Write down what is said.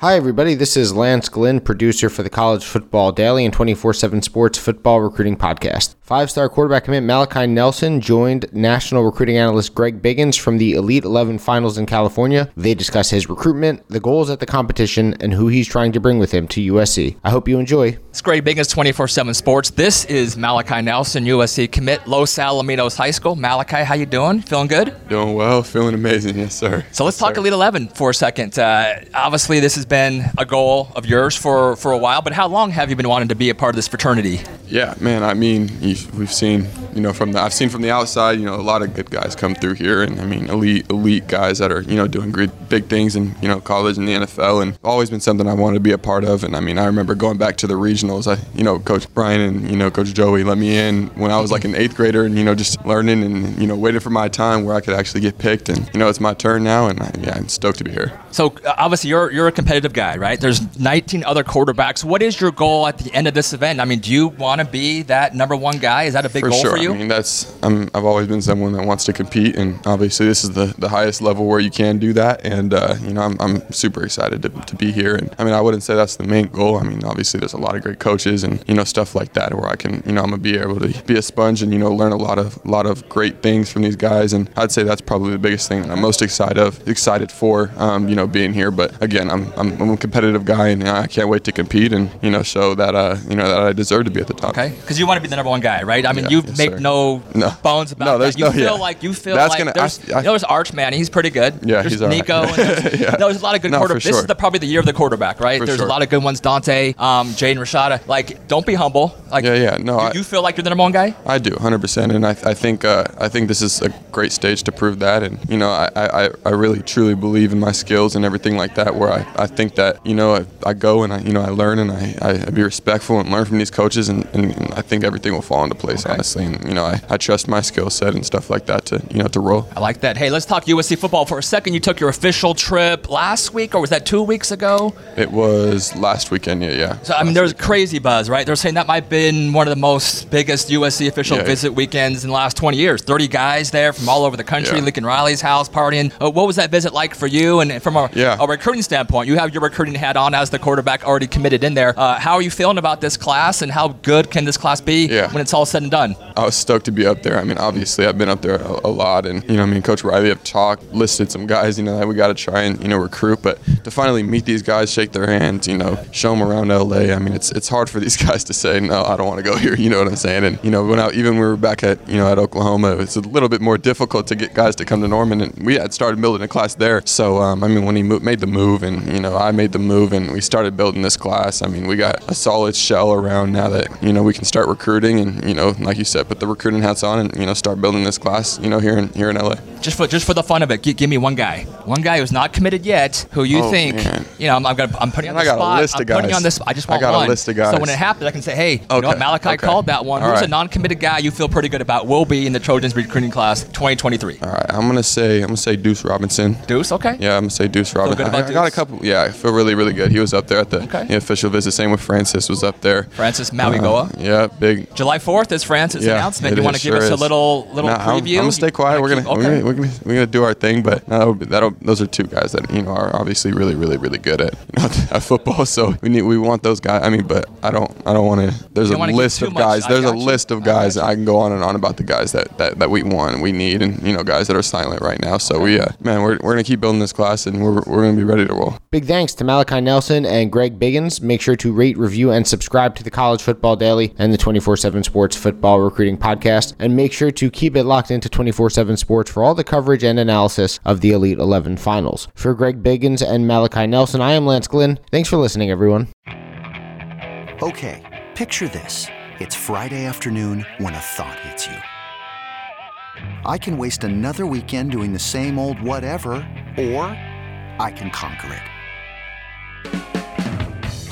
Hi, everybody. This is Lance Glynn, producer for the College Football Daily and 24 7 Sports Football Recruiting Podcast. Five star quarterback commit Malachi Nelson joined national recruiting analyst Greg Biggins from the Elite 11 finals in California. They discuss his recruitment, the goals at the competition, and who he's trying to bring with him to USC. I hope you enjoy. It's Greg Biggins, 24 7 Sports. This is Malachi Nelson, USC commit, Los Alamitos High School. Malachi, how you doing? Feeling good? Doing well, feeling amazing, yes, sir. So let's yes, talk sir. Elite 11 for a second. Uh, obviously, this has been a goal of yours for, for a while, but how long have you been wanting to be a part of this fraternity? Yeah, man. I mean, we've seen, you know, from the I've seen from the outside, you know, a lot of good guys come through here, and I mean, elite, elite guys that are, you know, doing great, big things in, you know, college and the NFL, and always been something I wanted to be a part of. And I mean, I remember going back to the regionals. I, you know, Coach Brian and you know Coach Joey let me in when I was like an eighth grader, and you know, just learning and you know, waiting for my time where I could actually get picked. And you know, it's my turn now, and I, yeah, I'm stoked to be here. So uh, obviously, you're you're a competitive guy, right? There's 19 other quarterbacks. What is your goal at the end of this event? I mean, do you want to be that number one guy? Is that a big for goal sure. for you? I mean, that's I'm, I've always been someone that wants to compete, and obviously this is the, the highest level where you can do that. And uh, you know, I'm, I'm super excited to, to be here. And I mean, I wouldn't say that's the main goal. I mean, obviously there's a lot of great coaches and you know stuff like that where I can you know I'm gonna be able to be a sponge and you know learn a lot of lot of great things from these guys. And I'd say that's probably the biggest thing that I'm most excited of excited for um, you know being here. But again, I'm, I'm, I'm a competitive guy, and I can't wait to compete and you know show that uh, you know that I deserve to be at the top. Okay, because you want to be the number one guy, right? I mean, Yeah, you yes, make sir. no, No. bones about No, there's that. You no- feel yeah. like you feel That's like gonna- there's, I- I- you know, there's Archman, he's pretty good. Yeah, there's he's all right. Nico. and there's, Yeah. no, there's a lot of good No, quarterbacks. for This is the, probably the year of the quarterback, right? For there's sure. a lot of good ones. Dante, um, Jaden Rashada. Like, don't be humble. Like, Yeah, yeah, no, You, I- you feel like you're the number one guy? I do, 100%, and I, I think uh, I think this is a great stage to prove that, and you know I, I, I really truly believe in my skills and everything like that. Where I, I think that you know I, I go and I you know I learn and I, I be respectful and learn from these coaches, and, and, and I think everything will fall into place honestly. And you know I, I trust my skill set and stuff like that to you know to roll. I like that. Hey, let's talk USC football for a second. You took your official trip last week, or was that two weeks ago? It was last weekend, yeah, yeah. So I mean, there's crazy buzz, right? They're saying that might have been one of the most biggest USC official Yeah. visit weekends in the last 20 years. 30 guys there from all over the country, Yeah. Lincoln Riley's house partying. Uh, what was that visit like for you? And from a, Yeah. a recruiting standpoint, you have your recruiting hat on as the quarterback already committed in there. Uh, how are you feeling about this class, and how good can this class be Yeah. when it's all said and done? I was stoked to be up there. I mean, obviously, I've been up there a, a lot, and you know, I mean, Coach Riley have talked, listed some guys, you know, that we got to try and you know recruit. But to finally meet these guys, shake their hands, you know, show them around LA. I mean, it's it's hard for these guys to say no, I don't want to go here. You know what I'm saying? And you know, when I, even when we were back at you know at Oklahoma, it's a little bit more difficult to get guys to come to Norman, and we had started building a class there. So um, I mean, when he mo- made the move, and you know, I made the move, and we started building this class. I mean, we got a solid shell around now that you know we can start recruiting, and you know, like you said, put the recruiting hats on, and you know, start building this class. You know, here in here in LA. Just for just for the fun of it, gi- give me one guy, one guy who's not committed yet, who you Oh, think, man. you know, I'm, I'm gonna, I'm putting on I the got a list of I'm putting you guys. on this. I just want I got a list of guys. So when it happens, I can say, hey, you know what, Malachi okay. called that one. All Who's a non-committed guy you feel pretty good about will be in the Trojans recruiting class 2023? All right, I'm gonna say I'm gonna say Deuce Robinson. Deuce, okay. Yeah, I'm gonna say Deuce Robinson. I, I got a couple. Yeah, I feel really, really good. He was up there at the Okay. know, official visit. Same with Francis was up there. Francis Mauigoa. Uh, yeah, big. July 4th is Francis Yeah, announcement. it You want to is, give sure us a is. little little Nah, I'm- preview? I'm, gonna stay quiet. We're gonna, keep- we're gonna we're gonna we're gonna do our thing, but that'll, that'll those are two guys that you know are obviously really really really good at you know, at football. So we need we want those guys. I mean, but I don't I don't want to. There's a don't wanna give list of guys. I There's a you. list of guys. got I can go on and on about the guys that, that, that we want, we need, and you know guys that are silent right now. So we uh, man, we're, we're gonna keep building this class, and we're, we're gonna be ready to roll. Big thanks to Malachi Nelson and Greg Biggins. Make sure to rate, review, and subscribe to the College Football Daily and the 24 7 Sports Football Recruiting Podcast. And make sure to keep it locked into 24 7 Sports for all the coverage and analysis of the Elite 11 finals. For Greg Biggins and Malachi Nelson, I am Lance Glynn. Thanks for listening, everyone. Okay, picture this. It's Friday afternoon when a thought hits you. I can waste another weekend doing the same old whatever, or I can conquer it.